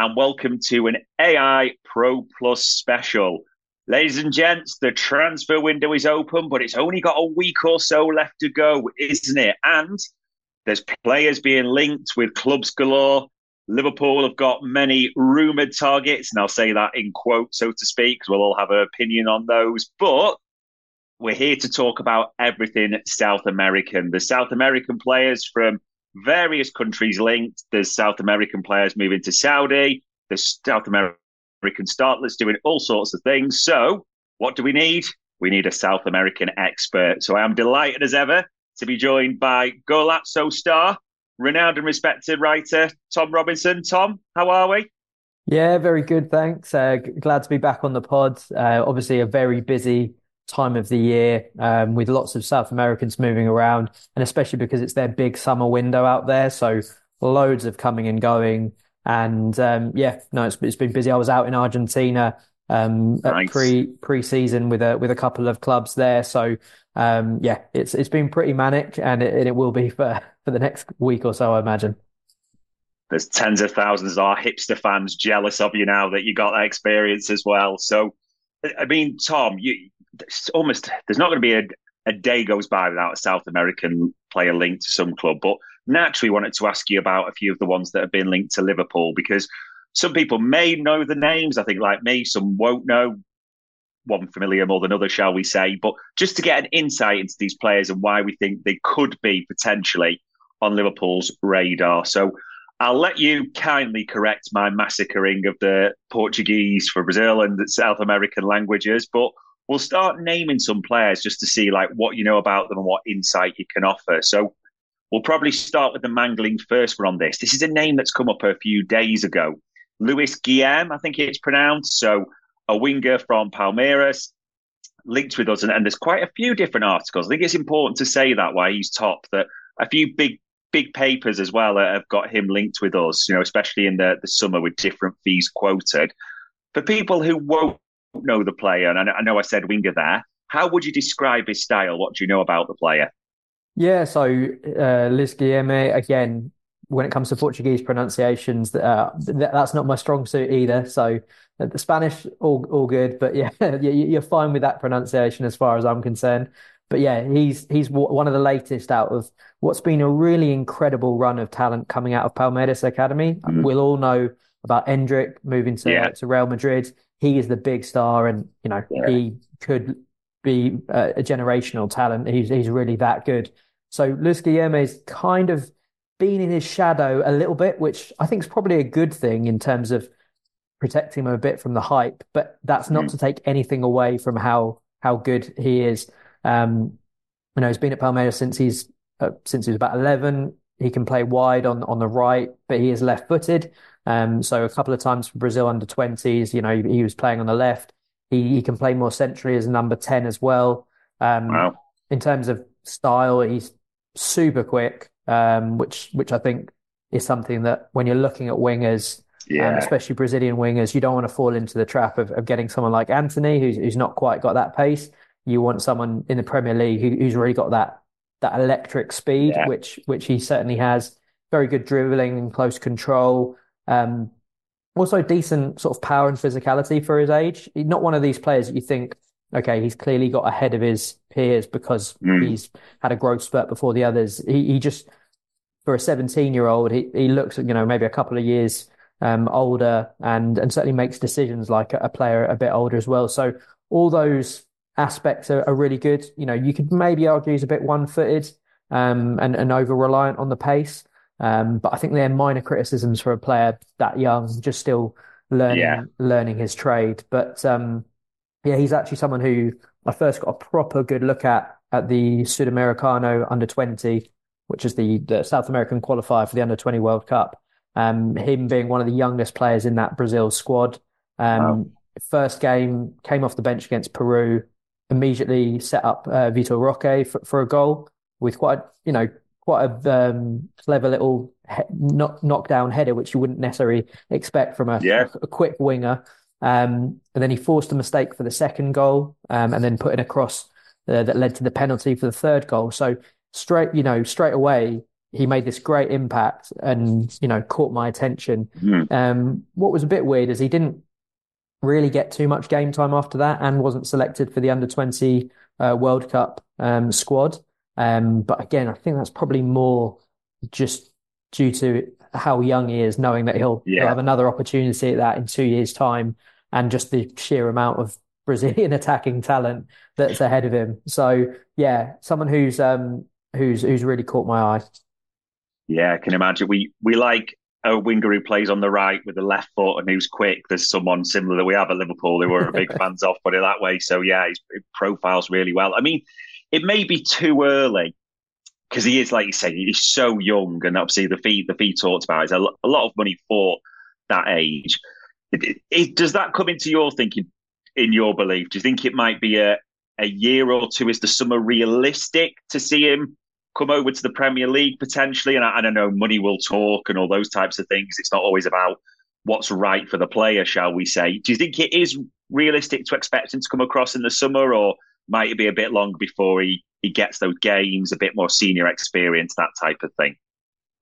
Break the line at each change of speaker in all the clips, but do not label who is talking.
and welcome to an AI Pro Plus special. Ladies and gents, the transfer window is open, but it's only got a week or so left to go, isn't it? And there's players being linked with clubs galore. Liverpool have got many rumoured targets, and I'll say that in quotes, so to speak, because we'll all have an opinion on those. But we're here to talk about everything South American. The South American players from various countries linked. There's South American players moving to Saudi. There's South American startlets doing all sorts of things. So, what do we need? We need a South American expert. So, I am delighted as ever to be joined by Golazo star, renowned and respected writer Tom Robinson. Tom, how are we?
Yeah, very good. Thanks. Uh, glad to be back on the pod. Uh, obviously, a very busy time of the year um, with lots of South Americans moving around, and especially because it's their big summer window out there. So loads of coming and going. And um, yeah, no, it's, it's been busy. I was out in Argentina um, nice. pre pre season with a with a couple of clubs there. So um, yeah, it's it's been pretty manic, and it, it will be for for the next week or so, I imagine.
There's tens of thousands of our hipster fans jealous of you now that you got that experience as well. So, I mean, Tom, you almost there's not going to be a, a day goes by without a South American player linked to some club. But naturally, wanted to ask you about a few of the ones that have been linked to Liverpool because some people may know the names. I think, like me, some won't know. One familiar more than others, shall we say? But just to get an insight into these players and why we think they could be potentially on Liverpool's radar. So I'll let you kindly correct my massacring of the Portuguese for Brazil and South American languages, but we'll start naming some players just to see like what you know about them and what insight you can offer. So we'll probably start with the mangling first one on this. This is a name that's come up a few days ago. Luis Guilherme, I think it's pronounced. So a winger from Palmeiras linked with us. And, and there's quite a few different articles. I think it's important to say that why he's top, that a few big big papers as well have got him linked with us, you know, especially in the, the summer with different fees quoted. For people who won't know the player, and I know I said winger there. How would you describe his style? What do you know about the player?
Yeah, so uh, Luis Guilherme, again, when it comes to Portuguese pronunciations, uh, that's not my strong suit either. So uh, the Spanish, all all good, but yeah, you're fine with that pronunciation as far as I'm concerned. But yeah, he's he's one of the latest out of what's been a really incredible run of talent coming out of Palmeiras Academy. Mm-hmm. We'll all know about Endrick moving to, yeah. to Real Madrid he is the big star, and you know yeah. he could be a, a, generational talent. He's he's really that good. So Luis is kind of been in his shadow a little bit, which I think is probably a good thing in terms of protecting him a bit from the hype. But that's not mm. to take anything away from how how good he is. Um, you know, he's been at Palmeiras since he's uh, since he was about eleven. He can play wide on on the right, but he is left footed. Um, so a couple of times for Brazil under 20s, you know, he, he was playing on the left. He, he, can play more centrally as a number 10 as well. Um, wow. In terms of style, he's super quick, um, which which I think is something that when you're looking at wingers, um, yeah. especially Brazilian wingers, you don't want to fall into the trap of, of getting someone like Antony, who's, who's not quite got that pace. You want someone in the Premier League who, who's really got that that electric speed, yeah. which which he certainly has. Very good dribbling and close control. Um, also decent sort of power and physicality for his age. Not one of these players that you think, okay, he's clearly got ahead of his peers because mm. he's had a growth spurt before the others. He, he just, for a 17 year old, he, he looks, you know, maybe a couple of years um, older and and certainly makes decisions like a, a, player a bit older as well. So all those aspects are, are really good. You know, you could maybe argue he's a bit one-footed um, and and over reliant on the pace. Um, but I think they're minor criticisms for a player that young, just still learning yeah. learning his trade. But um, yeah, he's actually someone who I first got a proper good look at at the Sudamericano under 20, which is the, the South American qualifier for the under 20 World Cup. Um, him being one of the youngest players in that Brazil squad. Um, wow. First game came off the bench against Peru, immediately set up uh, Vitor Roque for, for a goal with quite, you know, quite a um, clever little he- knock, knockdown header, which you wouldn't necessarily expect from a, yeah. a, a quick winger. Um, and then he forced a mistake for the second goal, um, and then put in a cross uh, that led to the penalty for the third goal. So straight, you know, straight away he made this great impact and you know caught my attention. Mm. Um, what was a bit weird is he didn't really get too much game time after that, and wasn't selected for the under twenty uh, World Cup um, squad. Um, but again, I think that's probably more just due to how young he is, knowing that he'll, yeah. he'll have another opportunity at that in two years' time, and just the sheer amount of Brazilian attacking talent that's ahead of him. So yeah, someone who's um who's who's really caught my eye.
Yeah, I can imagine. We we like a winger who plays on the right with the left foot and who's quick. There's someone similar that we have at Liverpool who we're big fans of, put it that way. So yeah, he profiles really well. I mean, it may be too early because he is, like you say, he's so young, and obviously the fee the fee talked about is a, lot of money for that age. It, it, does that come into your thinking? In your belief, do you think it might be a a year or two? Is the summer realistic to see him come over to the Premier League potentially? And I, I don't know, money will talk and all those types of things. It's not always about what's right for the player, shall we say? Do you think it is realistic to expect him to come across in the summer, or might it be a bit long before he he gets those games, a bit more senior experience, that type of thing.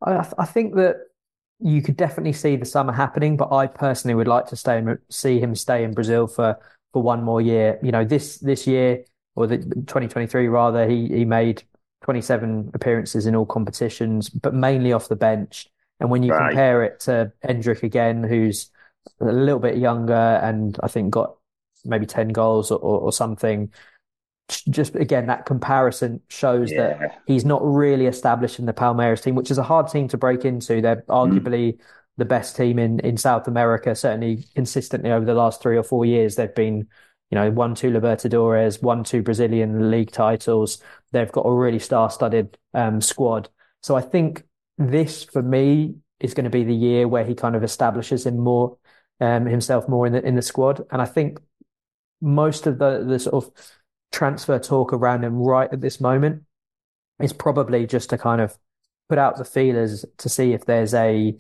I, I think that you could definitely see the summer happening, but I personally would like to stay and see him stay in Brazil for for one more year. You know, this this year or the 2023 rather, he he made 27 appearances in all competitions, but mainly off the bench. And when you right. compare it to Endrick again, who's a little bit younger and I think got maybe 10 goals or, or, or something, just again that comparison shows yeah. that he's not really established in the Palmeiras team, which is a hard team to break into. They're arguably mm. the best team in in South America, certainly consistently over the last three or four years. They've been, you know, won two Libertadores, won two Brazilian league titles. They've got a really star-studded um, squad. So I think this, for me, is going to be the year where he kind of establishes him more um, himself more in the in the squad. And I think most of the the sort of transfer talk around him right at this moment is probably just to kind of put out the feelers to see if there's a,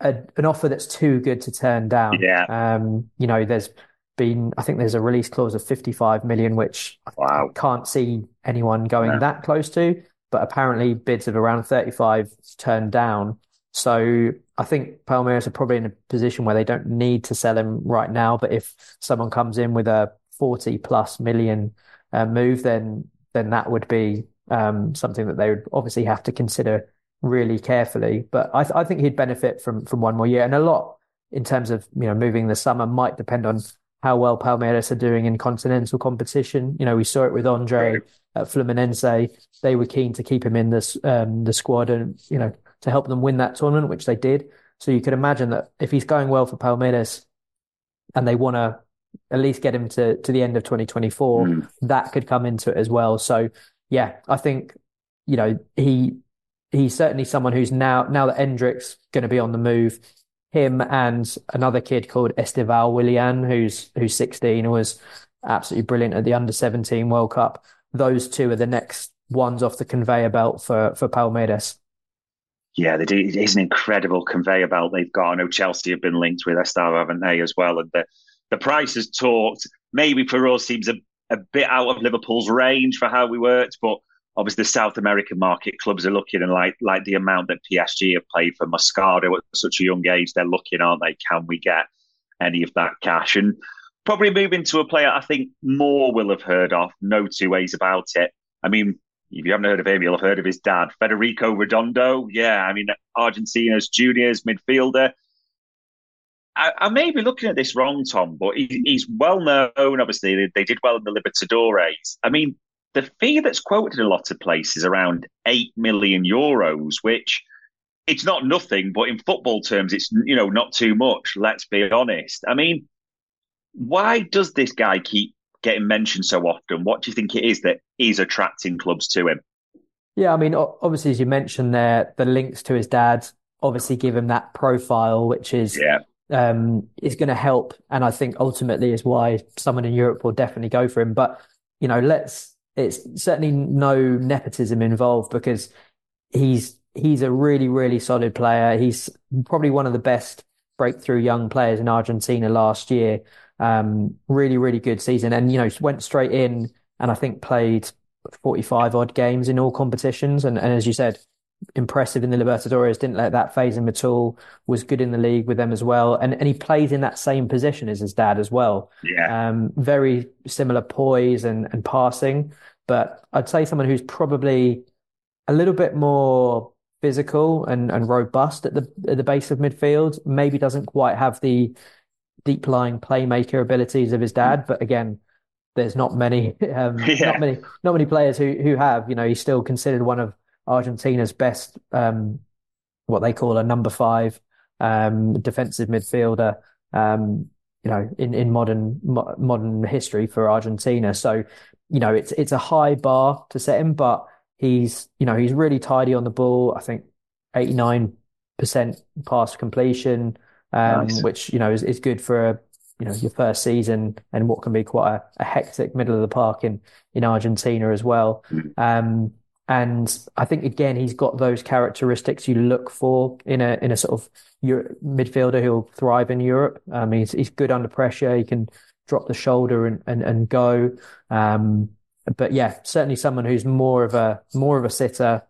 a an offer that's too good to turn down.
Yeah.
Um, you know, there's been I think there's a release clause of 55 million, which wow. I can't see anyone going no. that close to. But apparently, bids of around 35 turned down. So I think Palmeiras are probably in a position where they don't need to sell him right now. But if someone comes in with a 40 plus million uh, move, then then that would be um, something that they would obviously have to consider really carefully. But I, th- I think he'd benefit from from one more year, and a lot in terms of you know moving the summer might depend on how well Palmeiras are doing in continental competition. You know, we saw it with Andre right. at Fluminense. They were keen to keep him in this um, the squad and you know to help them win that tournament, which they did. So you could imagine that if he's going well for Palmeiras and they want to at least get him to to the end of 2024, mm. that could come into it as well. So yeah, I think you know he he's certainly someone who's now now that Endrick's going to be on the move. Him and another kid called Estevão Willian, who's who's 16, was absolutely brilliant at the under 17 World Cup. Those two are the next ones off the conveyor belt for for Palmeiras.
Yeah, they do. It is an incredible conveyor belt they've got. I know Chelsea have been linked with Estevão, haven't they, as well? And the, the price has talked. Maybe for seems a, a bit out of Liverpool's range for how we worked, but obviously the South American market clubs are looking and like like the amount that PSG have paid for Moscardo at such a young age, they're looking, aren't they? Can we get any of that cash? And probably moving to a player I think more will have heard of. No two ways about it. I mean, if you haven't heard of him, you'll have heard of his dad, Federico Redondo. Yeah, I mean, Argentinos Juniors midfielder I, I, may be looking at this wrong, Tom, but he, he's well known. Obviously, they, they, did well in the Libertadores. I mean, the fee that's quoted in a lot of places around eight million euros, which it's not nothing, but in football terms, it's you know not too much. Let's be honest. I mean, why does this guy keep getting mentioned so often? What do you think it is that is attracting clubs to him?
Yeah, I mean, obviously, as you mentioned there, the links to his dad obviously give him that profile, which is
yeah.
Um, is going to help, and I think ultimately is why someone in Europe will definitely go for him. But you know, let's it's certainly no nepotism involved because he's he's a really really solid player. He's probably one of the best breakthrough young players in Argentina last year. Um, really really good season, and you know went straight in and I think played 45 odd games in all competitions, and, and as you said, impressive in the Libertadores, didn't let that phase him at all, was good in the league with them as well. And and he plays in that same position as his dad as well.
Yeah.
Um, very similar poise and, and passing. But I'd say someone who's probably a little bit more physical and, and robust at the at the base of midfield, maybe doesn't quite have the deep lying playmaker abilities of his dad, but again, there's not many um, yeah. not many not many players who who have, you know, he's still considered one of Argentina's best, um, what they call a number five um, defensive midfielder. Um, you know, in in modern mo- modern history for Argentina. So, you know, it's it's a high bar to set him, but he's you know he's really tidy on the ball. I think eighty nine percent pass completion, um, nice. which you know is, is good for a, you know your first season and what can be quite a, a hectic middle of the park in in Argentina as well. Mm. Um, and I think again, he's got those characteristics you look for in a in a sort of Euro- midfielder who'll thrive in Europe. Um, he's he's good under pressure. He can drop the shoulder and and, and go. Um, but yeah, certainly someone who's more of a more of a sitter,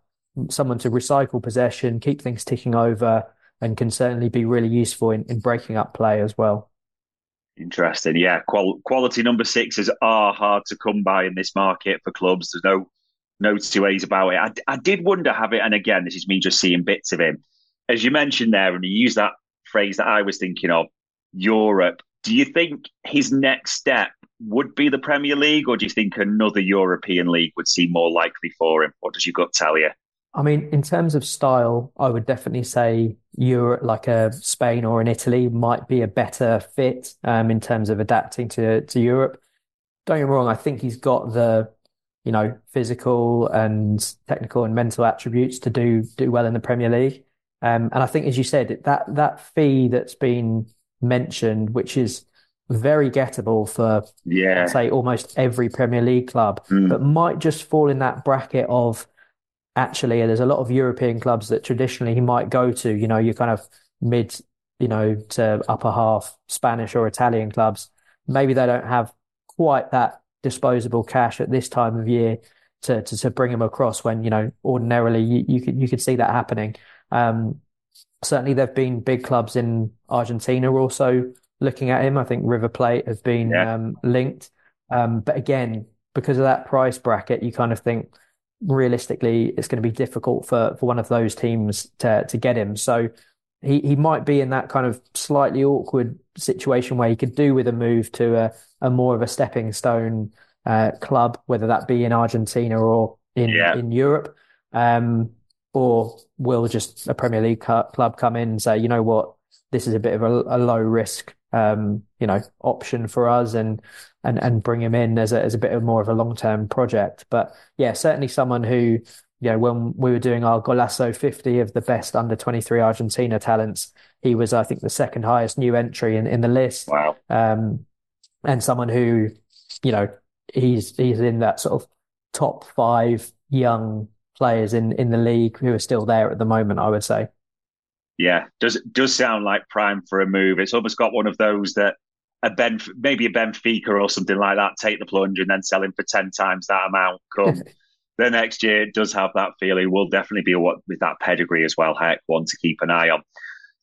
someone to recycle possession, keep things ticking over, and can certainly be really useful in, in breaking up play as well.
Interesting, yeah. Qual- quality number sixes are hard to come by in this market for clubs. There's no no two ways about it. I, I did wonder have it, and again, this is me just seeing bits of him. As you mentioned there, and you use that phrase that I was thinking of, Europe. Do you think his next step would be the Premier League, or do you think another European league would seem more likely for him? What does your gut tell you?
I mean, in terms of style, I would definitely say Europe, like a Spain or an Italy, might be a better fit um, in terms of adapting to to Europe. Don't get me wrong, I think he's got the you know, physical and technical and mental attributes to do do well in the Premier League. Um, and I think, as you said, that that fee that's been mentioned, which is very gettable for,
yeah,
say, almost every Premier League club, mm. but might just fall in that bracket of actually, there's a lot of European clubs that traditionally he might go to. You know, you kind of mid, you know, to upper half Spanish or Italian clubs. Maybe they don't have quite that disposable cash at this time of year to to, to bring him across when you know ordinarily you, you could you could see that happening. Um, certainly, there've been big clubs in Argentina also looking at him. I think River Plate have been yeah. um, linked, um, but again, because of that price bracket, you kind of think realistically it's going to be difficult for for one of those teams to to get him. So he he might be in that kind of slightly awkward situation where he could do with a move to a, a more of a stepping stone uh, club, whether that be in Argentina or in yeah. in Europe, um, or will just a Premier League club come in and say, you know what, this is a bit of a, a low risk, um, you know, option for us, and and and bring him in as a as a bit of more of a long term project. But yeah, certainly someone who you know, when we were doing our Golazo 50 of the best under 23 Argentina talents, he was, I think, the second highest new entry in, in the list.
Wow.
Um, and someone who, you know, he's, he's in that sort of top five young players in, in the league who are still there at the moment, I would say.
Yeah, does does sound like prime for a move. It's almost got one of those that a Ben, maybe a Benfica or something like that, take the plunge and then sell him for ten times that amount. Come the next year does have that feeling. Will definitely be what with that pedigree as well. Heck, one to keep an eye on.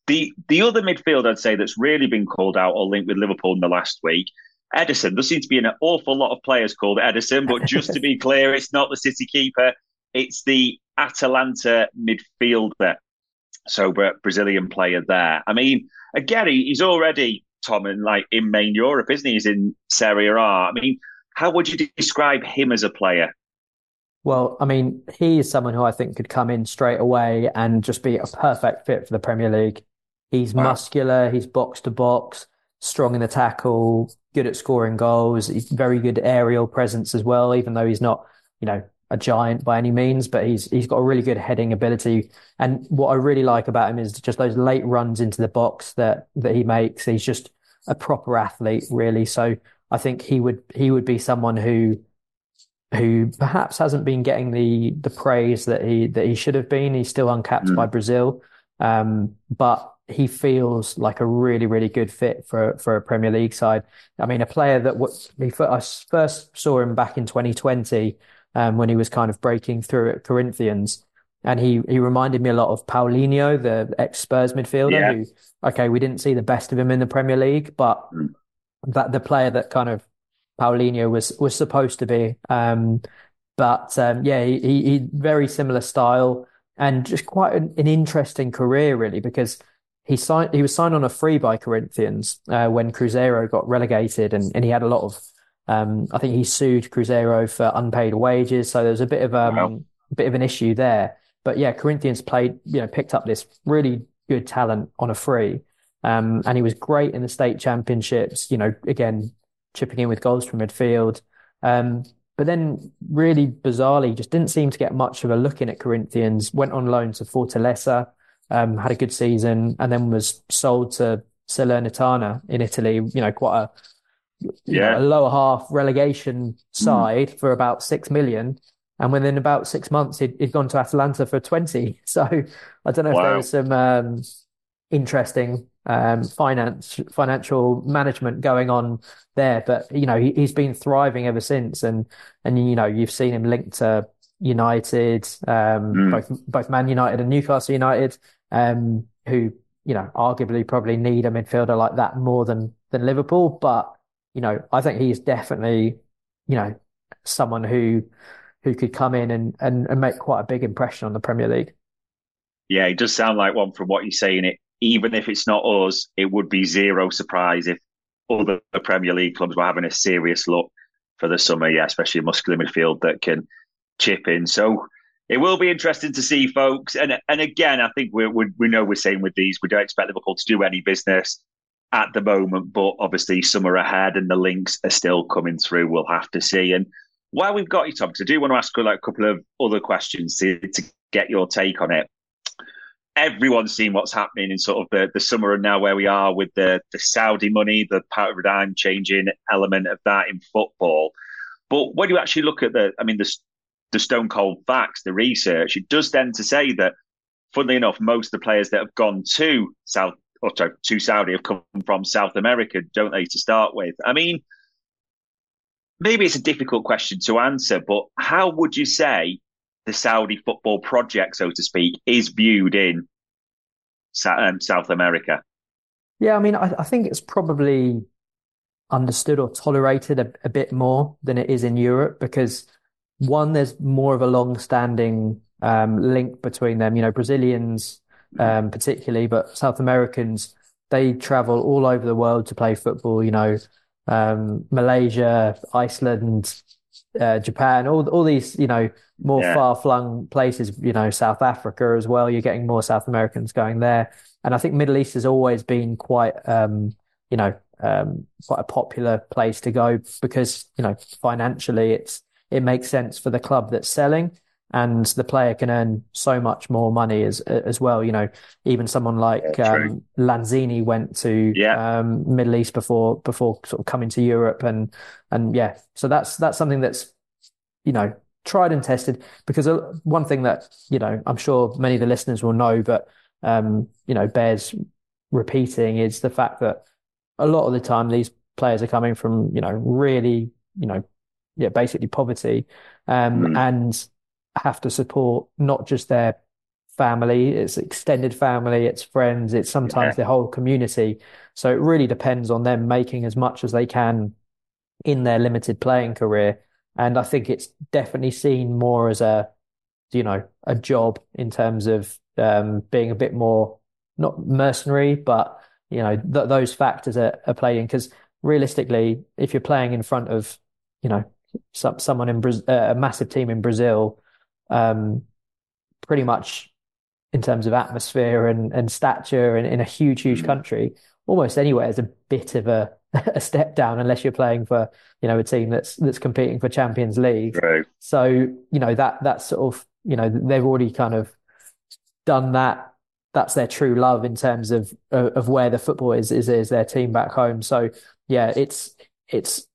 The the other midfield I'd say that's really been called out or linked with Liverpool in the last week, Ederson. There seems to be an awful lot of players called Ederson, but just to be clear, it's not the City keeper. It's the Atalanta midfielder. So, uh, Brazilian player there. I mean, again, he's already Tom in like in main Europe, isn't he? He's in Serie A. I mean, how would you describe him as a player?
Well, I mean, he is someone who I think could come in straight away and just be a perfect fit for the Premier League. He's wow. muscular, he's box to box, strong in the tackle, good at scoring goals. He's very good aerial presence as well, even though he's not, you know, a giant by any means, but he's he's got a really good heading ability. And what I really like about him is just those late runs into the box that that he makes. He's just a proper athlete, really. So I think he would he would be someone who who perhaps hasn't been getting the the praise that he that he should have been. He's still uncapped mm. by Brazil, um, but he feels like a really really good fit for for a Premier League side. I mean, a player that what I first saw him back in 2020 um, when he was kind of breaking through at Corinthians. And he, he reminded me a lot of Paulinho, the ex Spurs midfielder, yeah. who, okay, we didn't see the best of him in the Premier League, but mm. that the player that kind of Paulinho was was supposed to be. Um, but um, yeah, he, he, very similar style and just quite an, an, interesting career really because he signed he was signed on a free by Corinthians uh, when Cruzeiro got relegated and, and he had a lot of um, I think he sued Cruzeiro for unpaid wages so there's a bit of um, wow. a bit of an issue there. But yeah, Corinthians played you know picked up this really good talent on a free. Um, and he was great in the state championships. You know, again, chipping in with goals from midfield. Um, but then, really bizarrely, just didn't seem to get much of a look in at Corinthians. Went on loan to Fortaleza, um, had a good season, and then was sold to Salernitana in Italy. You know, quite a yeah. Know, a lower half relegation side mm. for about six million. And within about six months, he'd, he'd gone to Atalanta for 20. So I don't know wow. if there was some um, interesting um, finance, financial management going on there. But you know, he, has been thriving ever since, and and you know, you've seen him linked to United, um, mm. both both Man United and Newcastle United, um, who you know arguably probably need a midfielder like that more than than Liverpool. But you know, I think he's definitely you know someone who who could come in and, and, and make quite a big impression on the Premier League.
Yeah, it does sound like one from what you're saying. It even if it's not us, it would be zero surprise if other Premier League clubs were having a serious look for the summer. Yeah, especially a muscular midfield that can chip in. So it will be interesting to see, folks. And and again, I think we we know we're saying with these, we don't expect Liverpool to do any business at the moment, but obviously summer ahead and the links are still coming through. We'll have to see. And while we've got you, Tom, because I do want to ask like a couple of other questions to, to get your take on it everyone's seen what's happening in sort of the, the summer and now where we are with the, the Saudi money, the paradigm changing element of that in football. But when you actually look at the, I mean, the, the stone cold facts, the research, it does tend to say that, funnily enough, most of the players that have gone to South, or sorry, to Saudi have come from South America, don't they, to start with? I mean, maybe it's a difficult question to answer, but how would you say the Saudi football project, so to speak, is viewed in um, South America.
Yeah, I mean, I, I, think it's probably understood or tolerated a, a, bit more than it is in Europe because one, there's more of a long-standing um, link between them. You know, Brazilians um, particularly, but South Americans they travel all over the world to play football. You know, um, Malaysia, Iceland, uh, Japan, all all these, you know, more yeah. far flung places, you know, South Africa as well. You're getting more South Americans going there. And I think Middle East has always been quite, um, you know, um, quite a popular place to go because, you know, financially it's, it makes sense for the club that's selling and the player can earn so much more money as as well. You know, even someone like yeah, um, Lanzini went to yeah. um, Middle East before before sort of coming to Europe, and and yeah, so that's that's something that's you know tried and tested. Because uh, one thing that you know I'm sure many of the listeners will know, but um, you know bears repeating is the fact that a lot of the time these players are coming from you know really you know yeah basically poverty um, mm. and have to support not just their family, it's extended family, it's friends, it's sometimes yeah. the whole community. So it really depends on them making as much as they can in their limited playing career. And I think it's definitely seen more as a, you know, a job in terms of um, being a bit more not mercenary, but you know th those factors are, are playing because realistically, if you're playing in front of you know some, someone in Brazil, uh, a massive team in Brazil, um, pretty much in terms of atmosphere and, and stature and in a huge, huge mm. country, almost anywhere is a bit of a, a step down unless you're playing for, you know, a team that's that's competing for Champions League.
Right.
So, you know, that that's sort of, you know, they've already kind of done that. That's their true love in terms of of where the football is is is their team back home. So yeah, it's it's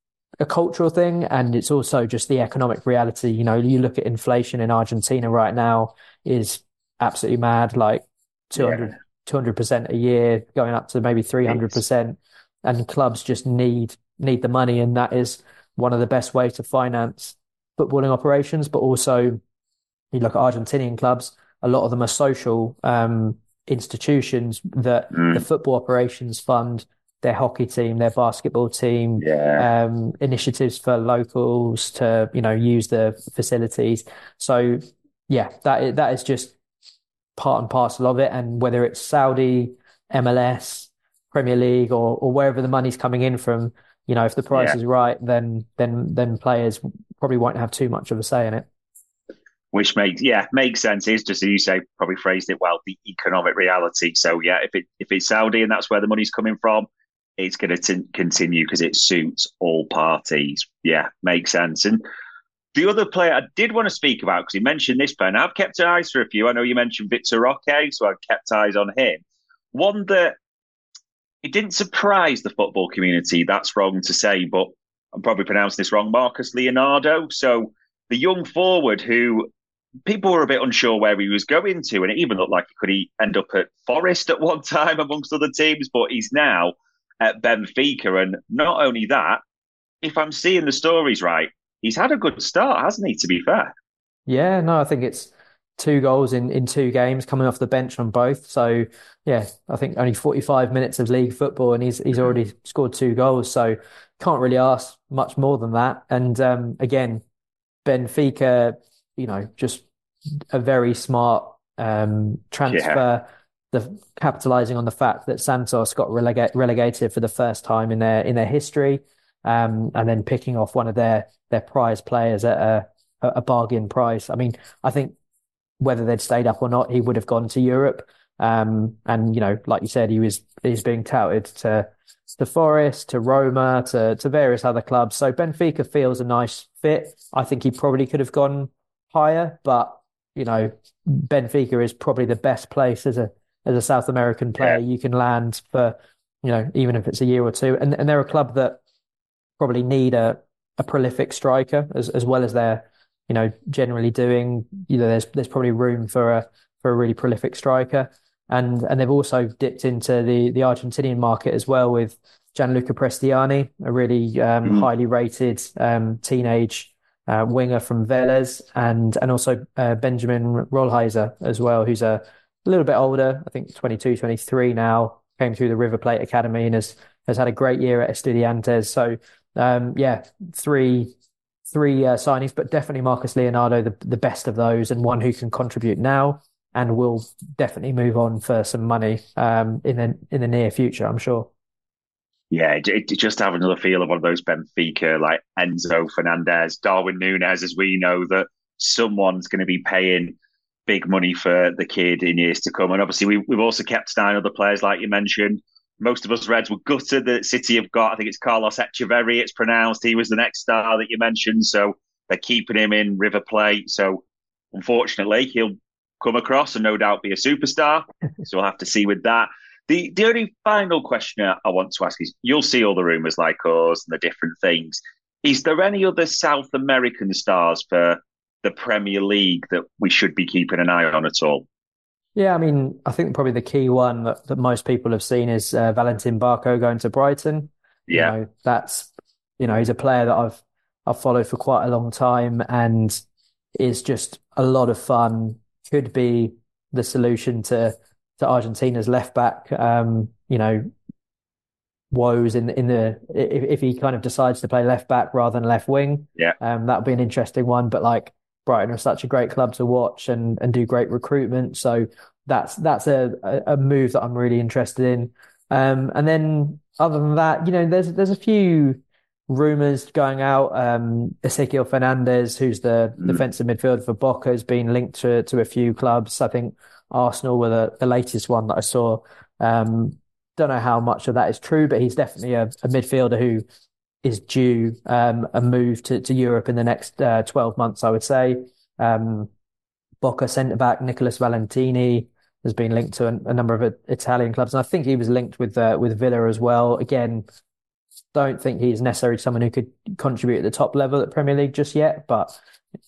a cultural thing and it's also just the economic reality. You know, you look at inflation in Argentina right now is absolutely mad, like 200 percent a year, going up to maybe three hundred percent, and clubs just need need the money, and that is one of the best ways to finance footballing operations. But also, you look at Argentinian clubs; a lot of them are social um, institutions that mm. the football operations fund their hockey team, their basketball team,
yeah.
um, initiatives for locals to you know use the facilities. So yeah, that that is just part and parcel of it. And whether it's Saudi, MLS, Premier League, or or wherever the money's coming in from, you know, if the price yeah. is right, then then then players probably won't have too much of a say in it.
Which makes yeah makes sense. Is just as you say, probably phrased it well. The economic reality. So yeah, if it if it's Saudi and that's where the money's coming from, it's going to continue because it suits all parties. Yeah, makes sense. And the other player I did want to speak about because he mentioned this player, and I've kept eyes for a few. I know you mentioned Vitor Roque, so I've kept eyes on him. One that it didn't surprise the football community. That's wrong to say, but I'm probably pronouncing this wrong. Marcos Leonardo. So the young forward who people were a bit unsure where he was going to, and it even looked like he could end up at Forest at one time amongst other teams, but he's now at Benfica. And not only that, if I'm seeing the stories right, he's had a good start, hasn't he? To be fair.
Yeah, no, I think it's two goals in in two games coming off the bench on both. So yeah, I think only 45 minutes of league football and he's he's already scored two goals. So can't really ask much more than that. And um, again, Benfica, you know, just a very smart um, transfer. Yeah. The capitalizing on the fact that Santos got relega- relegated for the first time in their in their history, um, and then picking off one of their their prize players at a, a bargain price. I mean, I think whether they'd stayed up or not, he would have gone to Europe. Um, and you know, like you said, he was he's being touted to to Forest, to Roma, to to various other clubs. So Benfica feels a nice fit. I think he probably could have gone higher, but you know, Benfica is probably the best place as a as a South American player yeah. you can land for, you know, even if it's a year or two. And and they're a club that probably need a a prolific striker as as well as they're you know generally doing. You know, there's there's probably room for a for a really prolific striker, and and they've also dipped into the the Argentinian market as well with Gianluca Prestiani, a really um, mm. highly rated um, teenage uh, winger from Vélez, and and also uh, Benjamin Rollheiser as well, who's a little bit older, I think 22, 23 now, came through the River Plate Academy and has has had a great year at Estudiantes. So um, yeah, three three uh, signings, but definitely Marcos Leonardo, the the best of those, and one who can contribute now and will definitely move on for some money um, in the in the near future. I'm sure.
Yeah, it, it, just have another feel of one of those Benfica like Enzo Fernandez, Darwin Nunez, as we know that someone's going to be paying big money for the kid in years to come. And obviously, we, we've also kept an eye on other players, like you mentioned most of us Reds were gutted that City have got. I think it's Carlos Echeverri. It's pronounced. He was the next star that you mentioned, so they're keeping him in River Plate. So unfortunately, he'll come across and no doubt be a superstar. so we'll have to see with that. The the only final question I want to ask is: you'll see all the rumours like us and the different things. Is there any other South American stars for the Premier League that we should be keeping an eye on at all?
Yeah, I mean, I think probably the key one that, that most people have seen is uh, Valentin Barco going to Brighton.
Yeah,
you know, that's you know he's a player that I've I've followed for quite a long time and is just a lot of fun. Could be the solution to to Argentina's left back. Um, you know, woes in in the if, if he kind of decides to play left back rather than left wing.
Yeah,
um, that would be an interesting one. But like Brighton are such a great club to watch and and do great recruitment. So that's that's a, a move that I'm really interested in. Um, and then other than that, you know, there's there's a few rumors going out. Um, Ezequiel Fernandez, who's the mm. defensive midfielder for Boca, has been linked to to a few clubs. I think Arsenal were the, the latest one that I saw. Um, don't know how much of that is true, but he's definitely a, a midfielder who is due um, a move to, to Europe in the next uh, 12 months, I would say. Um, Boca centre back Nicholas Valentini has been linked to a, a, number of Italian clubs, and I think he was linked with uh, with Villa as well. Again, don't think he's necessarily someone who could contribute at the top level at the Premier League just yet, but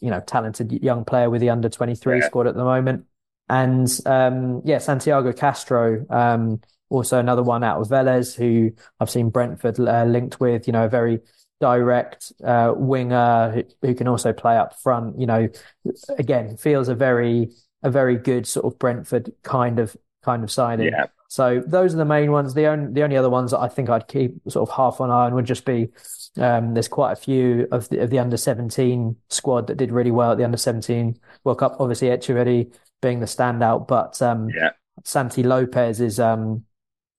you know, talented young player with the under 23 yeah. squad at the moment. And um, yeah, Santiago Castro, um, also another one out of Vélez, who I've seen Brentford uh, linked with. You know, a very direct uh, winger who, who, can also play up front. You know, again, feels a very a very good sort of Brentford kind of kind of signing. Yeah. So those are the main ones. The only the only other ones that I think I'd keep sort of half on eye on would just be um, there's quite a few of the of the under seventeen squad that did really well at the under seventeen World Cup. Obviously, Echeverri being the standout, but um,
yeah.
Santi Lopez is um,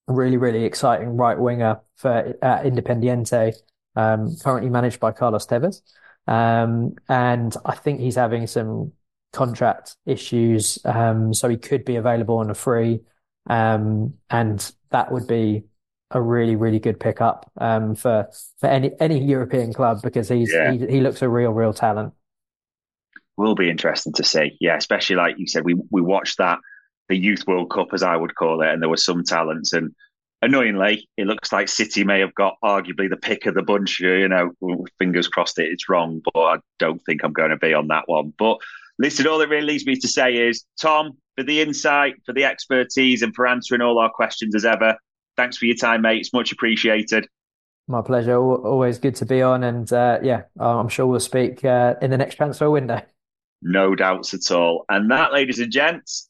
really really exciting right winger for uh, Independiente, um, currently managed by Carlos Tevez, um, and I think he's having some contract issues, um, so he could be available on a free, um, and that would be a really really good pickup um, for for any any European club because he's yeah. he, he looks a real real talent
will be interesting to see. Yeah, especially like you said, we we watched that the Youth World Cup, as I would call it, and there were some talents. And annoyingly, it looks like City may have got arguably the pick of the bunch. You know, fingers crossed it, it's wrong, but I don't think I'm going to be on that one. But listen, all it really leaves me to say is, Tom, for the insight, for the expertise, and for answering all our questions as ever. Thanks for your time, mate. It's much appreciated.
My pleasure. Always good to be on, and uh, yeah, I'm sure we'll speak uh, in the next transfer window.
No doubts at all. And that, ladies and gents,